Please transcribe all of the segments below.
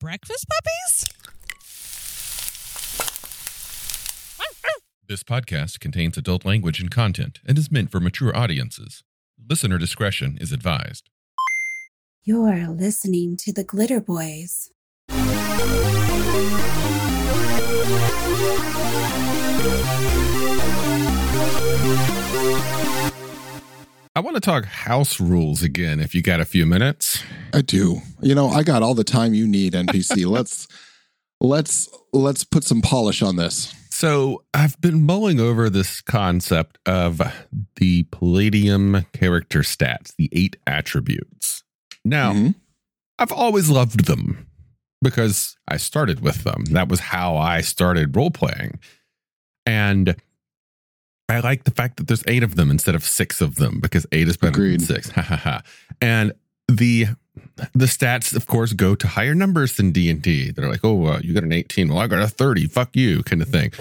breakfast puppies? This podcast contains adult language and content and is meant for mature audiences. Listener discretion is advised. You're listening to the Glitter Boys. I want to talk house rules again if you got a few minutes. I do. You know, I got all the time you need, NPC. let's let's let's put some polish on this. So, I've been mulling over this concept of the Palladium character stats, the eight attributes. Now, Mhm. I've always loved them because I started with them. That was how I started role playing. And I like the fact that there's eight of them instead of six of them because eight is better Agreed. than six. Ha ha ha. And the the stats, of course, go to higher numbers than D and D. They're like, oh, uh, you got an 18. Well, I got a 30. Fuck you, kind of thing.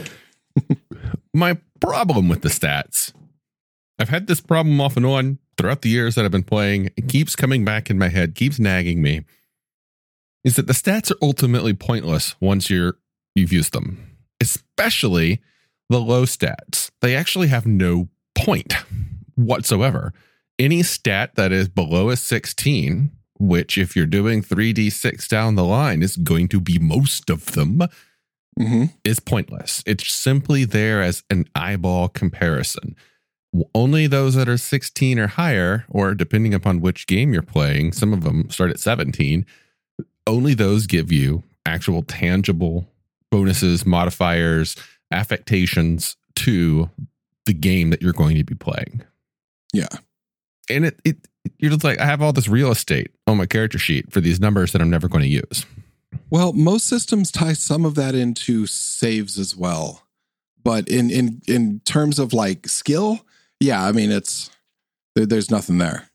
My problem with the stats, I've had this problem off and on throughout the years that I've been playing. It keeps coming back in my head, keeps nagging me. Is that the stats are ultimately pointless once you're you've used them, especially the low stats. They actually have no point whatsoever. Any stat that is below a 16, which if you're doing 3d6 down the line is going to be most of them, hmm is pointless. It's simply there as an eyeball comparison. Only those that are 16 or higher, or depending upon which game you're playing, some of them start at 17, only those give you actual tangible bonuses, modifiers, affectations to the game that you're going to be playing. Yeah. And it, it you're just like, I have all this real estate on my character sheet for these numbers that I'm never going to use. Well, most systems tie some of that into saves as well. But in in in terms of like skill, yeah, I mean it's there, there's nothing there.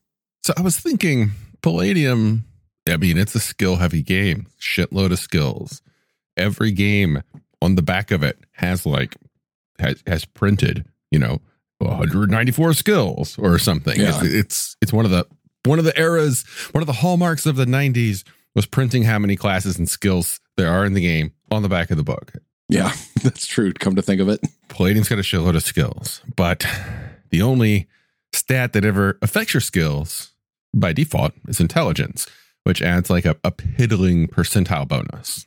So I was thinking Palladium, I mean, it's a skill heavy game, shitload of skills. Every game on the back of it has like, has, has printed, you know, 194 skills or something. Yeah. It's, it's, it's one of the, one of the eras, one of the hallmarks of the 90s was printing how many classes and skills there are in the game on the back of the book. Yeah, that's true. Come to think of it. Palladium's got a shitload of skills, but the only stat that ever affects your skills by default is intelligence, which adds like a, a piddling percentile bonus.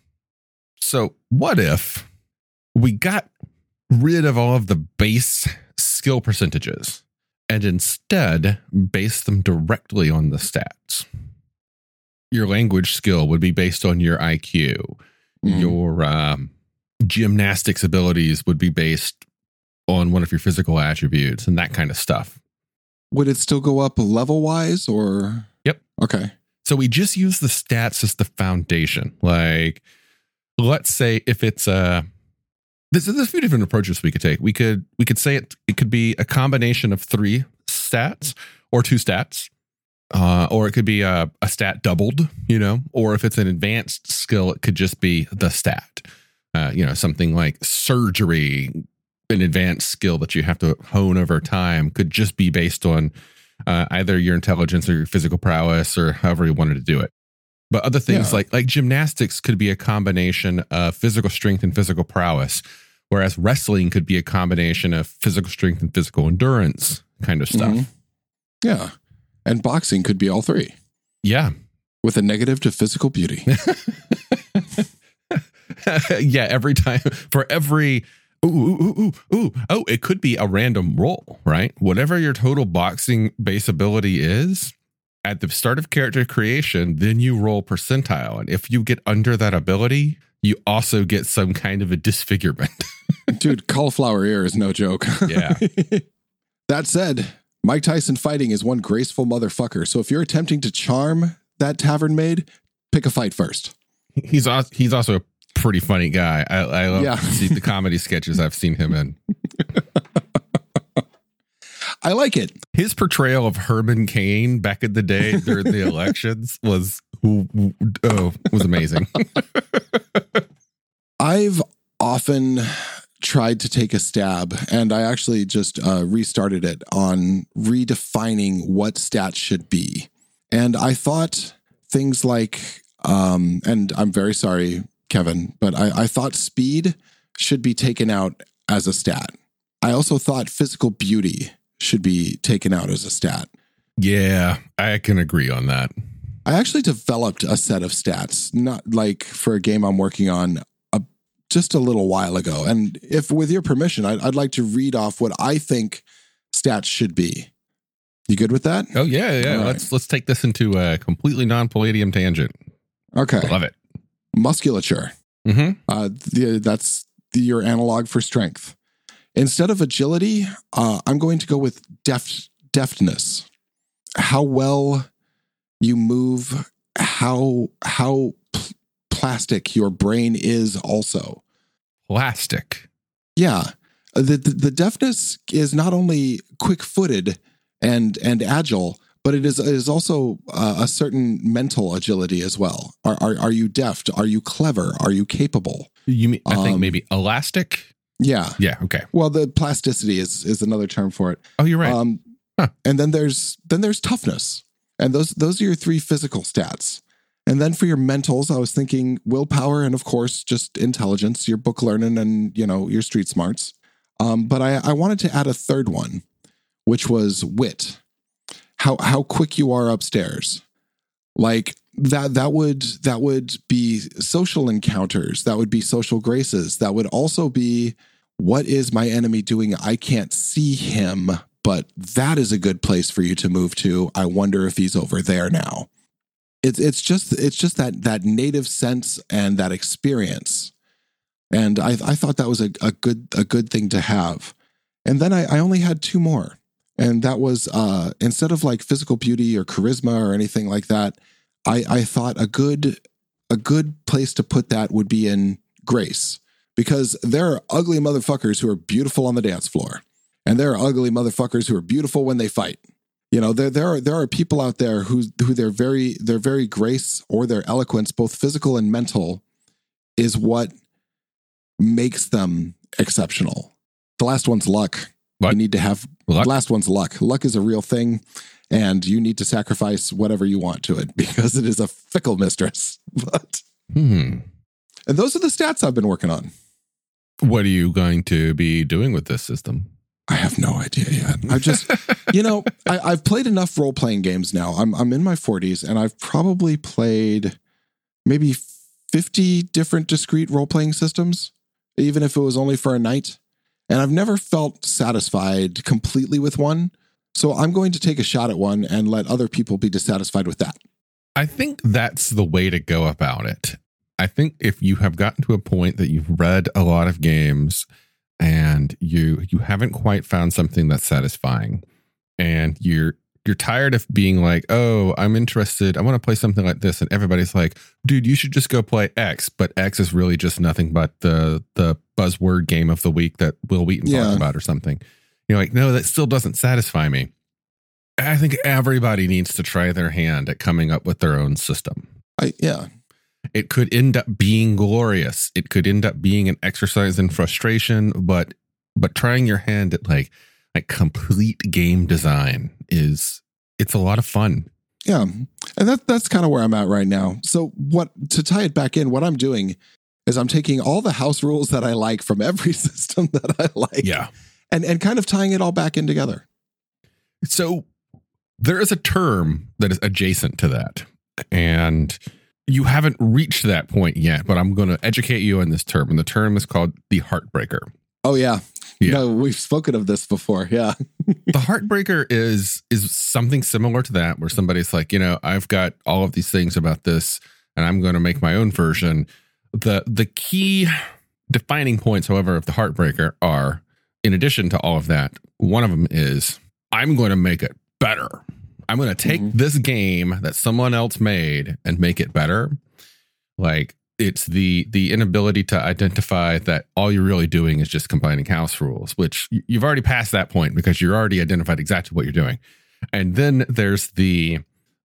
So, what if we got rid of all of the base skill percentages and instead base them directly on the stats? Your language skill would be based on your IQ Mhm. your um, gymnastics abilities would be based on one of your physical attributes and that kind of stuff. Would it still go up level wise or? Yep. Okay. So we just use the stats as the foundation. Like, let's say if it's a there's, there's a few different approaches we could take. We could we could say it it could be a combination of three stats or two stats. Uh, or it could be a, a stat doubled, you know, or if it's an advanced skill, it could just be the stat. Uh, you know, something like surgery, an advanced skill that you have to hone over time, could just be based on uh, either your intelligence or your physical prowess or however you wanted to do it. But other things Yeah. like like gymnastics could be a combination of physical strength and physical prowess, whereas wrestling could be a combination of physical strength and physical endurance kind of stuff. Mhm. Yeah. And boxing could be all three Yeah. with a negative to physical beauty. yeah, every time for every ooh, ooh, ooh, ooh, ooh, oh, it could be a random roll, right? Whatever your total boxing base ability is at the start of character creation, then you roll percentile. And if you get under that ability, you also get some kind of a disfigurement. Dude, cauliflower ear is no joke. Yeah. that said, Mike Tyson fighting is one graceful motherfucker. So if you're attempting to charm that tavern maid, pick a fight first. he's also, he's also a pretty funny guy. I, I love Yeah. the comedy sketches I've seen him in. I like it. His portrayal of Herman Cain back in the day during the elections was oh was amazing. I've often tried to take a stab, and I actually just uh, restarted it on redefining what stats should be. And I thought things like Um, and I'm very sorry, Kevin, but I, I thought speed should be taken out as a stat. I also thought physical beauty should be taken out as a stat. Yeah, I can agree on that. I actually developed a set of stats, not like for a game I'm working on a, just a little while ago. And if with your permission, I'd, I'd like to read off what I think stats should be. You good with that? Oh yeah, yeah. All right. let's let's take this into a completely non-palladium tangent. Okay. Love it. Musculature. Mm-hmm. Uh, the, that's the, your analog for strength. Instead of agility, uh, I'm going to go with deft deftness. How well you move, how how pl- plastic your brain is. Also, Plastic. yeah, the, the the deftness is not only quick footed and and agile, but it is it is also uh, a certain mental agility as well. Are, are are you deft? Are you clever? Are you capable? You mean I think Um, maybe elastic? Yeah. Yeah. Okay. Well, the plasticity is is another term for it. Oh, you're right. Um, Huh. And then there's then there's toughness, and those those are your three physical stats. And then for your mentals, I was thinking willpower and of course just intelligence, your book learning and you know your street smarts. Um, but I, I wanted to add a third one, which was wit. How how quick you are upstairs, like that that would that would be social encounters, that would be social graces, that would also be what is my enemy doing? I can't see him, but that is a good place for you to move to. I wonder if he's over there now. It's it's just it's just that that native sense and that experience. And I, I thought that was a, a good a good thing to have. And then I, I only had two more. And that was uh instead of like physical beauty or charisma or anything like that, I, I thought a good a good place to put that would be in grace because there are ugly motherfuckers who are beautiful on the dance floor, and there are ugly motherfuckers who are beautiful when they fight. You know, there there are there are people out there who who their very their very grace or their eloquence, both physical and mental, is what makes them exceptional. The last one's luck. What? You need to have Luck? the last one's luck. Luck is a real thing, and you need to sacrifice whatever you want to it because it is a fickle mistress. But Hmm. and those are the stats I've been working on. What are you going to be doing with this system? I have no idea yet. I've just, you know, I, I've played enough role playing games now. I'm I'm in my 40s, and I've probably played maybe 50 different discrete role playing systems, even if it was only for a night. And I've never felt satisfied completely with one. So I'm going to take a shot at one and let other people be dissatisfied with that. I think that's the way to go about it. I think if you have gotten to a point that you've read a lot of games and you you haven't quite found something that's satisfying and you're you're tired of being like, "Oh, I'm interested. I want to play something like this." And everybody's like, "Dude, you should just go play X." But X is really just nothing but the the buzzword game of the week that Wil Wheaton Yeah. talked about or something. You're like, "No, that still doesn't satisfy me." I think everybody needs to try their hand at coming up with their own system. I yeah. It could end up being glorious. It could end up being an exercise in frustration, but but trying your hand at like like complete game design is it's a lot of fun. Yeah. And that that's kind of where I'm at right now. So what to tie it back in, what I'm doing is I'm taking all the house rules that I like from every system that I like Yeah. And and kind of tying it all back in together. So there is a term that is adjacent to that. And you haven't reached that point yet, but I'm going to educate you on this term. And the term is called the heartbreaker. Oh yeah. Yeah. No, we've spoken of this before. Yeah. the heartbreaker is is something similar to that where somebody's like you know i've got all of these things about this and i'm going to make my own version the the key defining points however of the heartbreaker are in addition to all of that one of them is i'm going to make it better. I'm going to take Mhm. this game that someone else made and make it better. Like it's the the inability to identify that all you're really doing is just combining house rules which you've already passed that point because you're already identified exactly what you're doing. And then there's the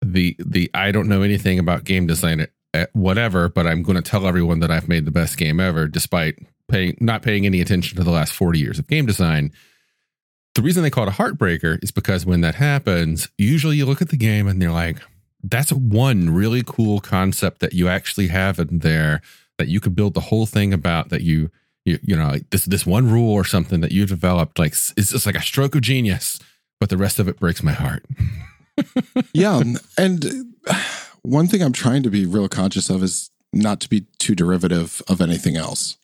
the the i don't know anything about game design Eh, whatever but i'm going to tell everyone that i've made the best game ever despite paying not paying any attention to the last 40 years of game design the reason they call it a heartbreaker is because when that happens usually you look at the game and you're like that's one really cool concept that you actually have in there that you could build the whole thing about that you you, you know like this this one rule or something that you developed like it's just like a stroke of genius but the rest of it breaks my heart yeah. And one thing I'm trying to be real conscious of is not to be too derivative of anything else.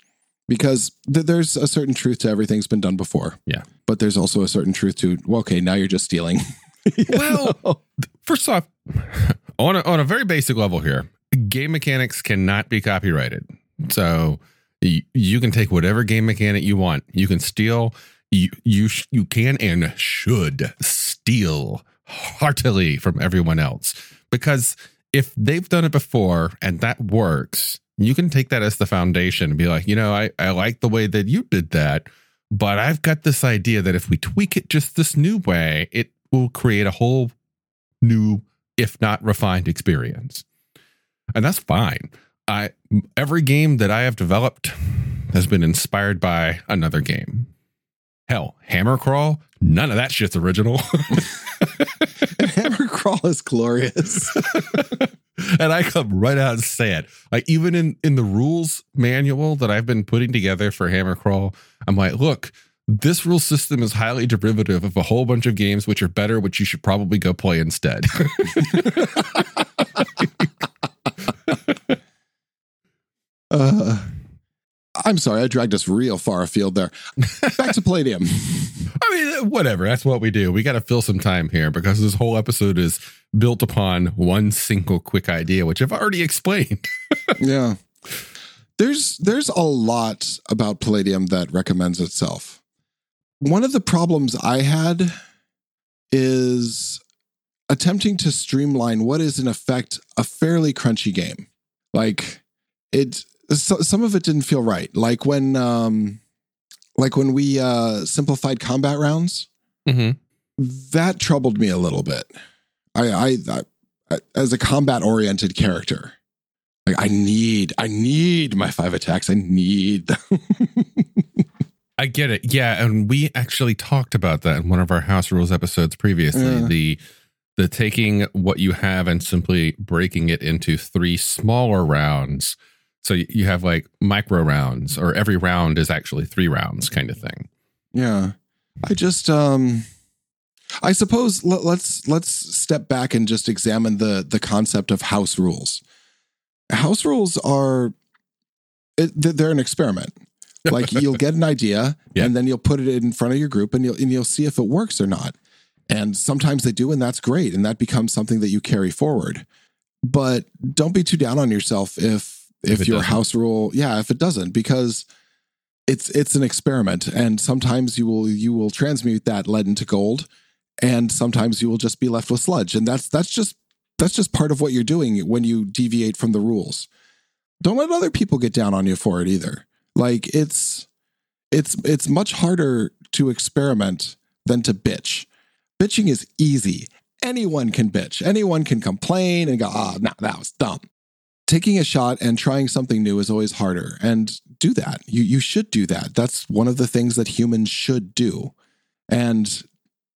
Because th- there's a certain truth to everything's been done before. Yeah. But there's also a certain truth to, well, okay, now you're just stealing. You Well, know? first off on a, on a very basic level here game mechanics cannot be copyrighted so you, you can take whatever game mechanic you want you can steal you you sh- you can and should steal heartily from everyone else because if they've done it before and that works you can take that as the foundation and be like you know i i like the way that you did that but i've got this idea that if we tweak it just this new way it will create a whole new if not refined experience. And that's fine. I every game that i have developed has been inspired by another game. Hell hammer crawl none of that shit's original Crawl is glorious. and I come right out and say it. Like even in in the rules manual that I've been putting together for Hammer Crawl, I'm like, look, this rule system is highly derivative of a whole bunch of games which are better, which you should probably go play instead. Uh, I'm sorry, I dragged us real far afield there. Back to Palladium. I mean, whatever. That's what we do. We got to fill some time here because this whole episode is built upon one single quick idea, which I've already explained. yeah. There's there's a lot about Palladium that recommends itself. One of the problems I had is attempting to streamline what is in effect a fairly crunchy game. Like it so, some of it didn't feel right. Like when um like when we uh simplified combat rounds, Mm-hmm. that troubled me a little bit. I, I, I as a combat oriented character, like I need, I need my five attacks. I need them. I get it. Yeah, and we actually talked about that in one of our house rules episodes previously. Yeah. The the taking what you have and simply breaking it into three smaller rounds. So you- have like micro rounds, or every round is actually three rounds, kind of thing. yeah, I just, um, I suppose let, let's let's step back and just examine the the concept of house rules. House rules are it, they're an experiment. Like you'll get an idea Yeah. and then you'll put it in front of your group and you'll and you'll see if it works or not. And sometimes they do, and that's great, and that becomes something that you carry forward. But don't be too down on yourself if if, If your doesn't. house rule, yeah, if it doesn't, because it's it's an experiment, and sometimes you will you will transmute that lead into gold, and sometimes you will just be left with sludge, and that's that's just that's just part of what you're doing when you deviate from the rules. Don't let other people get down on you for it either. Like it's it's it's much harder to experiment than to bitch. Bitching is easy. Anyone can bitch. Anyone can complain and go, "Ah, no, that was dumb." Taking a shot and trying something new is always harder. And do that. You you should do that. That's one of the things that humans should do. And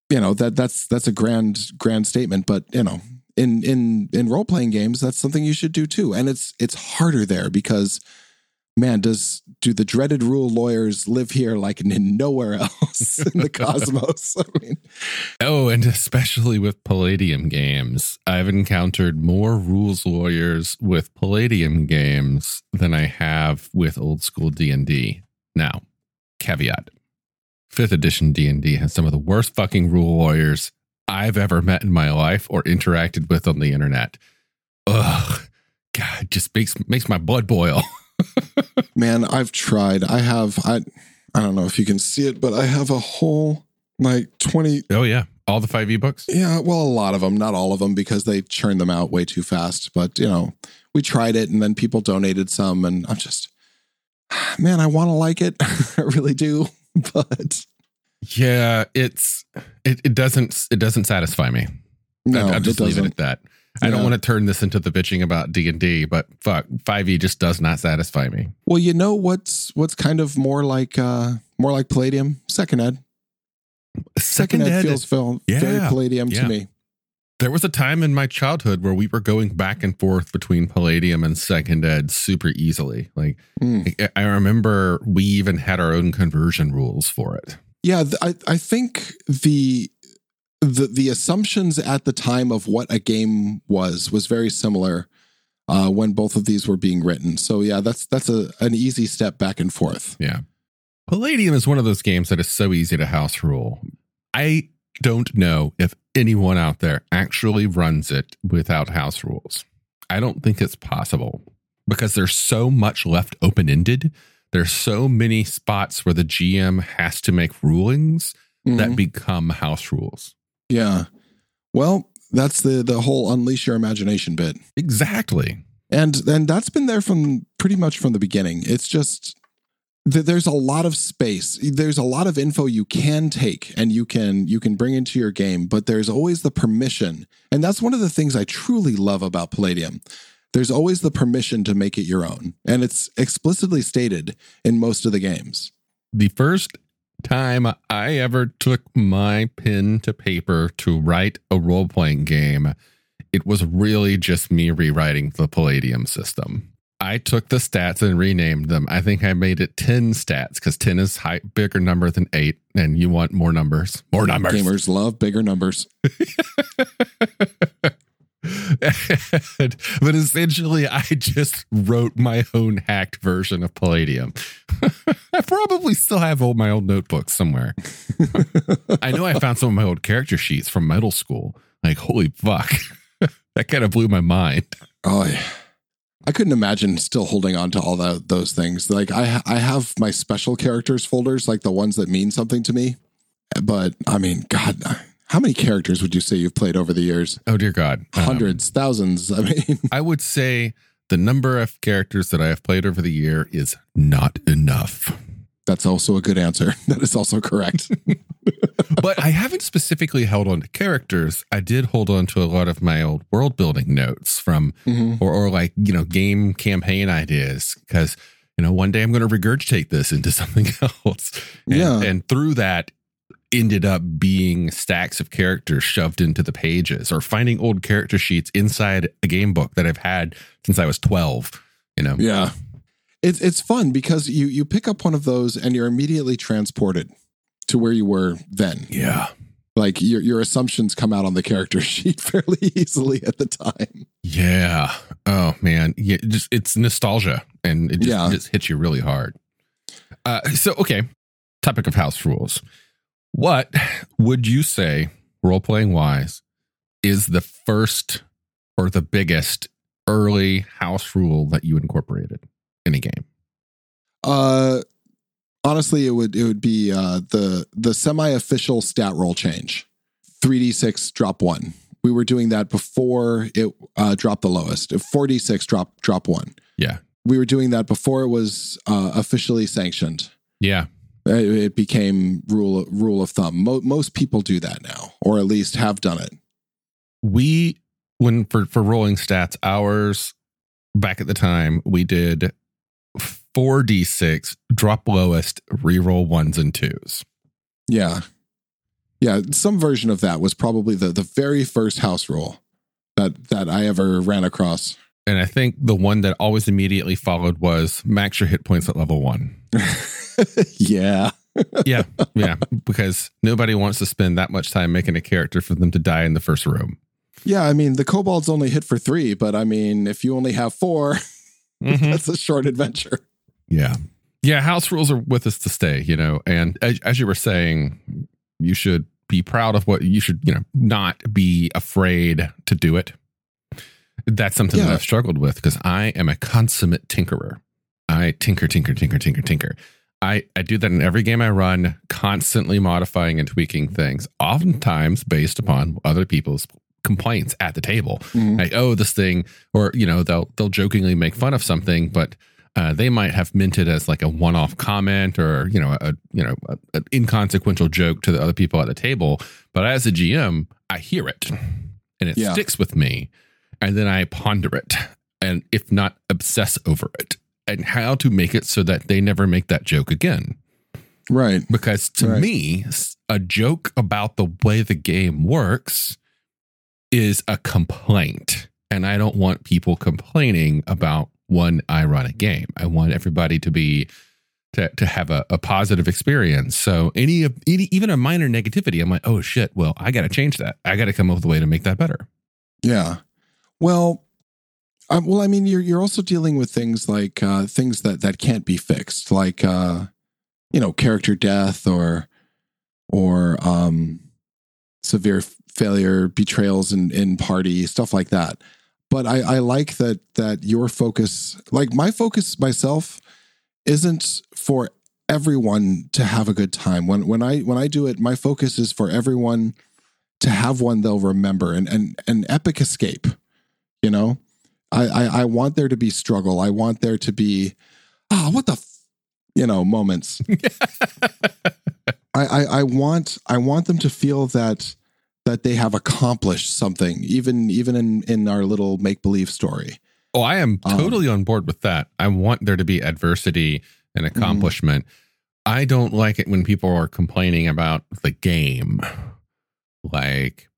you know, that that's that's a grand grand statement, but you know, in in in role playing games, that's something you should do too. And it's it's harder there because man, does do the dreaded rule lawyers live here like in nowhere else in the cosmos? I mean, Oh, and especially with Palladium games, I've encountered more rules lawyers with Palladium games than I have with old school D and D. Now, caveat: fifth edition D and D has some of the worst fucking rule lawyers I've ever met in my life or interacted with on the internet. Ugh, God, just makes makes my blood boil. man, I've tried. I have I I don't know if you can see it, but I have a whole like 20 Oh yeah, all the five e books. Yeah, well, a lot of them, not all of them, because they churn them out way too fast. But you know, we tried it, and then people donated some, and I'm just, man, I want to like it, I really do, but Yeah, it's it, it doesn't it doesn't satisfy me. no, I, I'll it just leave it at that. I don't want to turn this into the bitching about D and D, but fuck, five E just does not satisfy me. Well, you know what's what's kind of more like uh more like Palladium, Second Ed. Second, Ed, feels feel, very Palladium yeah. to me. There was a time in my childhood where we were going back and forth between Palladium and Second Ed super easily. Like Mm. I- I remember we even had our own conversion rules for it. Yeah, th- I I think the the the assumptions at the time of what a game was was very similar uh, when both of these were being written. So yeah, that's that's a an easy step back and forth. Yeah. Palladium is one of those games that is so easy to house rule. I don't know if anyone out there actually runs it without house rules. I don't think it's possible because there's so much left open ended. There's so many spots where the GM has to make rulings that Mhm. become house rules. Yeah, well, that's the the whole unleash your imagination bit. Exactly. and and that's been there from pretty much from the beginning. It's just th- there's a lot of space. There's a lot of info you can take and you can you can bring into your game but there's always the permission. And that's one of the things i truly love about palladium. There's always the permission to make it your own. And it's explicitly stated in most of the games. The first time I ever took my pen to paper to write a role playing game, it was really just me rewriting the Palladium system. I took the stats and renamed them. I think I made it 10 stats because 10 is high, bigger number than 8, and you want more numbers. More numbers. gamers love bigger numbers And- but essentially, I just wrote my own hacked version of Palladium. I probably still have all my old notebooks somewhere. I know I found some of my old character sheets from middle school. Like, holy fuck. that kind of blew my mind. Oh, yeah. I couldn't imagine still holding on to all that, those things. Like I, I have my special characters folders, like the ones that mean something to me. But I mean, God, how many characters would you say you've played over the years? Oh, dear God. Um, Hundreds, thousands. I mean, I would say the number of characters that I have played over the year is not enough. that's also a good answer. That is also correct. but I haven't specifically held on to characters. I did hold on to a lot of my old world building notes from, Mhm. or, or like, you know, game campaign ideas. Cause, you know, one day I'm going to regurgitate this into something else. And, Yeah. And through that, ended up being stacks of characters shoved into the pages or finding old character sheets inside a game book that I've had since I was 12, you know? Yeah. It's it's fun because you you pick up one of those and you're immediately transported to where you were then. Yeah. Like your your assumptions come out on the character sheet fairly easily at the time. Yeah. Oh man. Yeah. Just it's nostalgia and it just, Yeah. just hits you really hard. Uh, so okay. Topic of house rules. What would you say, role playing wise, is the first or the biggest early house rule that you incorporated in a game? Uh honestly it would it would be uh the the semi-official stat roll change. 3d6 drop 1. We were doing that before it uh dropped the lowest. 4d6 drop drop 1. Yeah. We were doing that before it was uh officially sanctioned. Yeah. It became rule rule of thumb. Mo- most people do that now or at least have done it. We when for for rolling stats, ours back at the time we did four d six, drop lowest, reroll ones and twos. Yeah. Yeah, some version of that was probably the the very first house rule that that I ever ran across. And I think the one that always immediately followed was max your hit points at level one. yeah. Yeah, yeah, because nobody wants to spend that much time making a character for them to die in the first room. Yeah, I mean the kobolds only hit for 3, but I mean if you only have 4, mm-hmm. that's a short adventure. Yeah. Yeah. House rules are with us to stay, you know. And as, as you were saying, you should be proud of what you should, you know, not be afraid to do it. That's something that I've struggled with because I am a consummate tinkerer. I tinker, tinker, tinker, tinker, tinker. I, I do that in every game I run, constantly modifying and tweaking things, oftentimes based upon other people's complaints at the table Mhm. like oh this thing or you know they'll they'll jokingly make fun of something but uh, they might have minted as like a one-off comment or you know a you know a, an inconsequential joke to the other people at the table but as a gm i hear it and it Yeah. sticks with me and then i ponder it and if not obsess over it and how to make it so that they never make that joke again Right. because to Right. me a joke about the way the game works is a complaint. And I don't want people complaining about when I run a game. I want everybody to be to, to have a, a positive experience. So any of any, even a minor negativity, I'm like, oh shit, well, I gotta change that. I gotta come up with a way to make that better. Yeah. Well, um, well, I mean, you're you're also dealing with things like uh, things that that can't be fixed, like uh, you know, character death or or um, severe failure, betrayals in in party, stuff like that. But I, I like that that your focus, like my focus myself, isn't for everyone to have a good time. When when I when I do it, my focus is for everyone to have one they'll remember and and an epic escape. You know, I, I I want there to be struggle. I want there to be ah oh, what the f-, you know moments. I, I I want I want them to feel that that they have accomplished something, even even in in our little make believe story. Oh, I am um, totally um, on board with that. I want there to be adversity and mm-hmm. accomplishment. Mm. I don't like it when people are complaining about the game. Like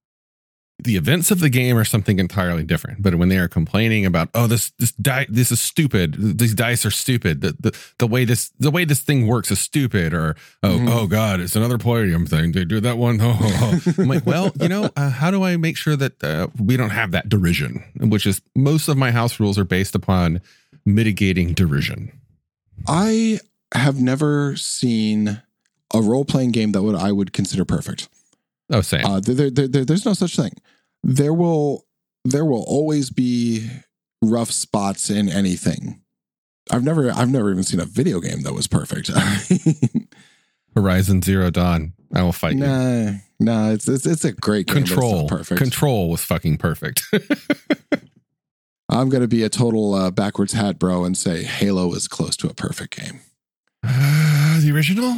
the events of the game are something entirely different. But when they are complaining about, oh, this this die this is stupid. These dice are stupid. The, the the way this the way this thing works is stupid. Or oh mm-hmm. oh god, it's another palladium thing. They do that one. Oh, oh, oh. I'm like, well, you know, uh, how do I make sure that uh, we don't have that derision? Which is most of my house rules are based upon mitigating derision. I have never seen a role playing game that would I would consider perfect. Oh, same. Uh, there, there, there, there's no such thing. There will there will always be rough spots in anything. I've never I've never even seen a video game that was perfect. Horizon Zero Dawn. I will fight nah, you. Nah, it's it's it's a great game. Control. perfect. Control was fucking perfect. I'm gonna be a total uh, backwards hat bro and say Halo is close to a perfect game. Uh, the original?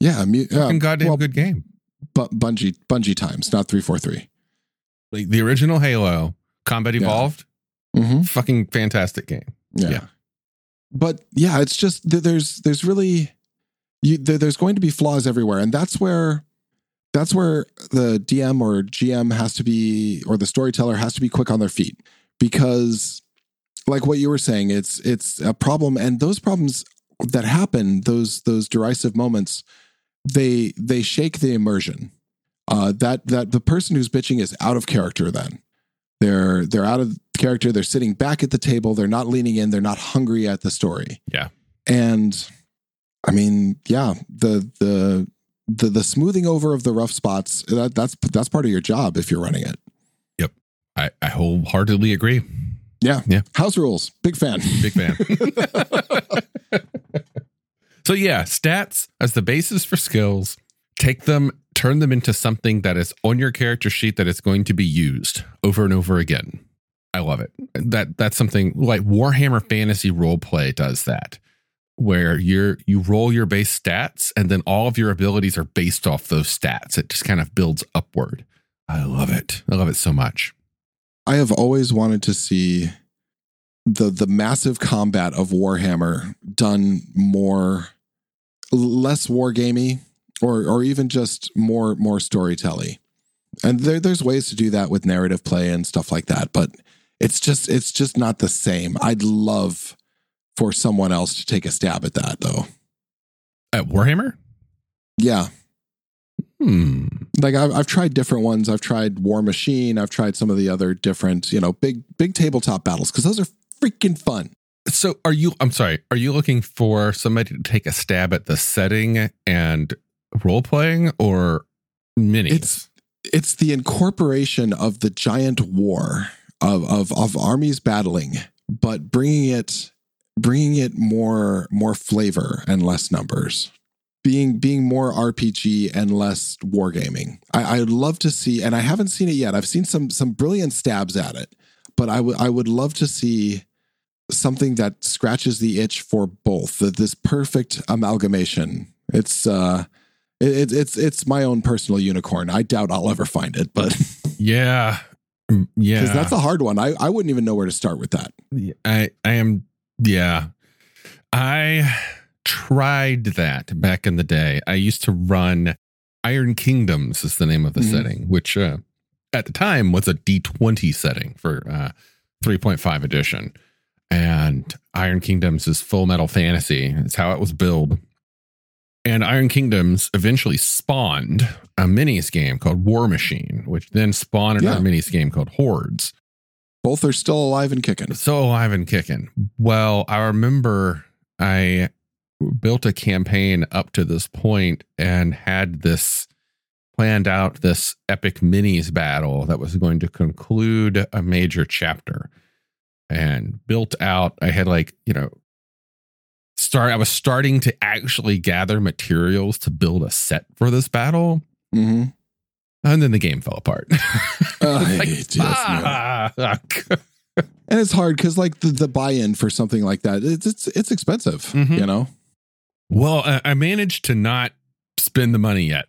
Yeah, mu- fucking uh, goddamn well, good game. Bu- Bungie Bungie times, not three four three. Like the original Halo, Combat Evolved, yeah. mm-hmm. fucking fantastic game. Yeah. yeah. but yeah, it's just there's there's really you, there's going to be flaws everywhere, and that's where that's where the DM or GM has to be, or the storyteller has to be quick on their feet, because like what you were saying, it's it's a problem, and those problems that happen, those those derisive moments they they shake the immersion. Uh, that that the person who's bitching is out of character. Then they're they're out of character. They're sitting back at the table. They're not leaning in. They're not hungry at the story. Yeah, and I mean, yeah, the the the the smoothing over of the rough spots that that's that's part of your job if you're running it. Yep, I I wholeheartedly agree. Yeah, yeah. House rules, big fan, big fan. So yeah, stats as the basis for skills, take them, turn them into something that is on your character sheet that is going to be used over and over again. I love it. That that's something like Warhammer Fantasy Roleplay does that, where you're you roll your base stats and then all of your abilities are based off those stats. It just kind of builds upward. I love it. I love it so much. I have always wanted to see the the massive combat of Warhammer done more less wargamey or or even just more more storytelling. And there, there's ways to do that with narrative play and stuff like that, but it's just it's just not the same. I'd love for someone else to take a stab at that though. At Warhammer? Yeah. Hmm. Like I've, I've tried different ones. I've tried Warmachine. I've tried some of the other different, you know, big big tabletop battles because those are freaking fun. So are you I'm sorry, are you looking for somebody to take a stab at the setting and role playing or mini? It's it's the incorporation of the giant war of of of armies battling, but bringing it bringing it more more flavor and less numbers. Being being more RPG and less wargaming. I, I'd love to see, and I haven't seen it yet. I've seen some some brilliant stabs at it, but I would I would love to see something that scratches the itch for both. This perfect amalgamation. It's uh it, it's it's my own personal unicorn. I doubt I'll ever find it, but yeah, mm, yeah, because that's a hard one. I I wouldn't even know where to start with that. I I am yeah. I tried that back in the day. I used to run Iron Kingdoms is the name of the mm-hmm. setting, which uh, at the time was a D20 setting for uh, 3.5 edition. And Iron Kingdoms is Full Metal Fantasy. It's how it was billed. And Iron Kingdoms eventually spawned a minis game called Warmachine, which then spawned another Yeah. minis game called Hordes. Both are still alive and kicking. So alive and kicking. Well, I remember I built a campaign up to this point and had this planned out this epic minis battle that was going to conclude a major chapter and built out i had like you know start i was starting to actually gather materials to build a set for this battle hmm and then the game fell apart Like. And it's hard because like the, the buy-in for something like that, it's it's it's expensive. Mhm. You know, Well, I, I managed to not spend the money yet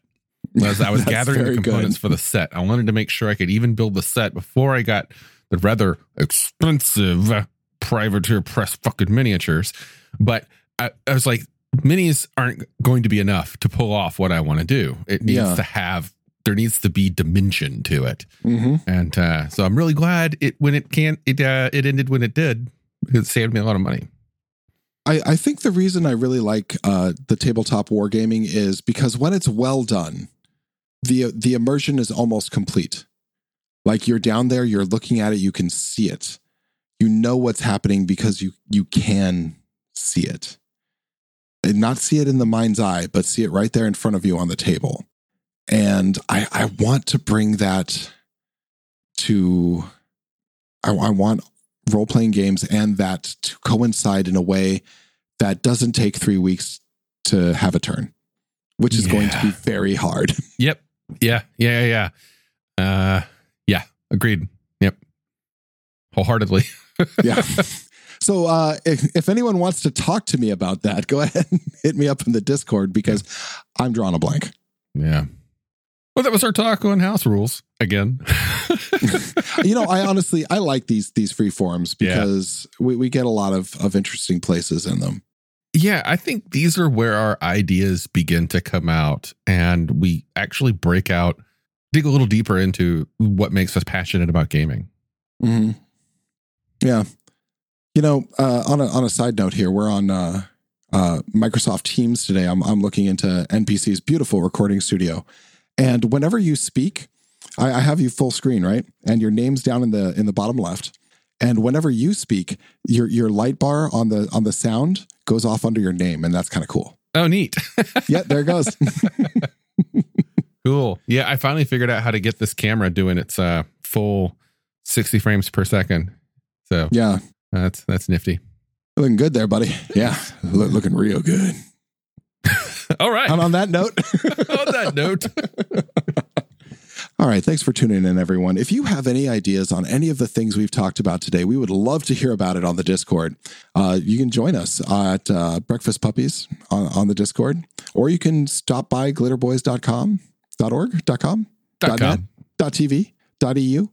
as I was gathering the components good. for the set. I wanted to make sure I could even build the set before I got the rather expensive privateer press fucking miniatures. But I, I was like, minis aren't going to be enough to pull off what I want to do. It needs Yeah. to have there needs to be dimension to it. hmm And uh, so I'm really glad it when it can it uh, it ended when it did because it saved me a lot of money. I, I think the reason I really like uh, the tabletop wargaming is because when it's well done, the the immersion is almost complete. Like you're down there, you're looking at it, you can see it. You know what's happening because you you can see it. And not see it in the mind's eye, but see it right there in front of you on the table. And I, I want to bring that to I, I want role playing games and that to coincide in a way that doesn't take three weeks to have a turn, which is going to be very hard. Yep. Yeah. Yeah. Yeah. Yeah. Uh, yeah. Agreed. Yep. Wholeheartedly. yeah. So uh, if, if anyone wants to talk to me about that, go ahead and hit me up in the Discord because I'm drawing a blank. Yeah. Well, that was our talk on house rules again. you know, I honestly I like these these free forums Yeah. because we, we get a lot of of interesting places in them. yeah, I think these are where our ideas begin to come out and we actually break out, dig a little deeper into what makes us passionate about gaming. hmm Yeah. You know, uh, on a on a side note here, we're on uh, uh, Microsoft Teams today. I'm I'm looking into NPC's beautiful recording studio, and whenever you speak, I, I have you full screen, right? And your name's down in the in the bottom left. And whenever you speak, your your light bar on the on the sound goes off under your name, and that's kind of cool. Oh, neat. Yeah, there it goes. cool. Yeah, I finally figured out how to get this camera doing its uh, full 60 frames per second. So yeah, that's that's nifty. looking good there, buddy. Yeah, look, looking real good. All right. And on that note. on that note. All right. Thanks for tuning in, everyone. If you have any ideas on any of the things we've talked about today, we would love to hear about it on the Discord. Uh, you can join us at uh, Breakfast Puppies on, on the Discord, or you can stop by glitterbois.com, .org, .com, Dot .net. .tv, .eu.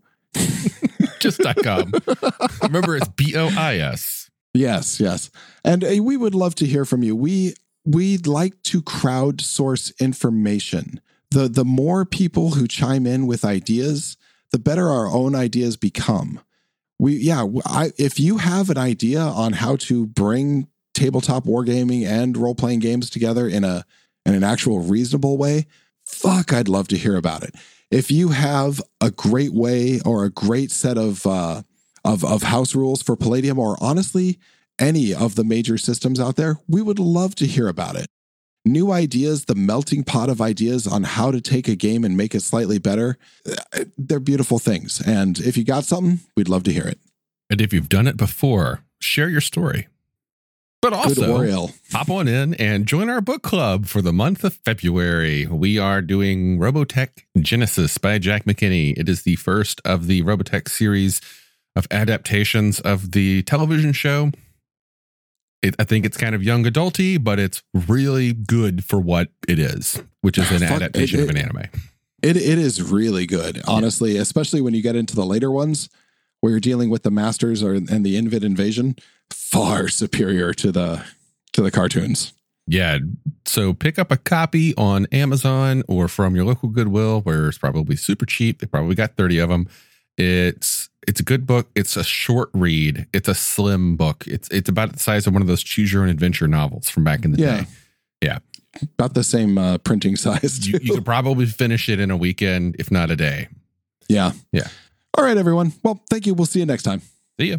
Just dot com. Remember, it's B O I S. Yes, yes. And uh, we would love to hear from you. We we'd like to crowdsource information. The the more people who chime in with ideas, the better our own ideas become. We yeah, I if you have an idea on how to bring tabletop wargaming and role-playing games together in a in an actual reasonable way, fuck, I'd love to hear about it. If you have a great way or a great set of uh of of house rules for Palladium or honestly any of the major systems out there, we would love to hear about it. New ideas, the melting pot of ideas on how to take a game and make it slightly better, uh, they're beautiful things. And if you got something, we'd love to hear it. And if you've done it before, share your story. But also, hop on in and join our book club for the month of February. We are doing Robotech Genesis by Jack McKinney. It is the first of the Robotech series of adaptations of the television show. It, I think it's kind of young adulty, but it's really good for what it is, which is an Fuck, adaptation it- of an anime. It it is really good, honestly, especially when you get into the later ones where you're dealing with the masters or and the Invid invasion, far superior to the to the cartoons. Yeah. So pick up a copy on Amazon or from your local Goodwill, where it's probably super cheap. They probably got 30 of them. It's it's a good book. It's a short read. It's a slim book. It's it's about the size of one of those choose your own adventure novels from back in the Yeah. day. Yeah. About the same uh, printing size. You, you could probably finish it in a weekend, if not a day. yeah. Yeah. All right, everyone. Well, thank you. We'll see you next time. See ya.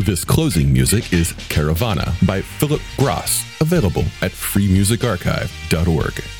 This closing music is Caravana by Phillip Gross, available at freemusicarchive.org.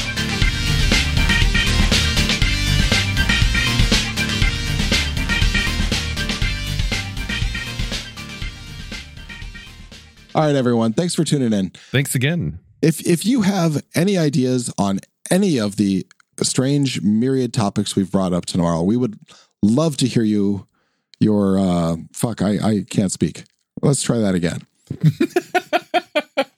All right, everyone. Thanks for tuning in. Thanks again. If if you have any ideas on any of the strange myriad topics we've brought up tomorrow, we would love to hear you. Your uh, fuck, I I can't speak. Let's try that again.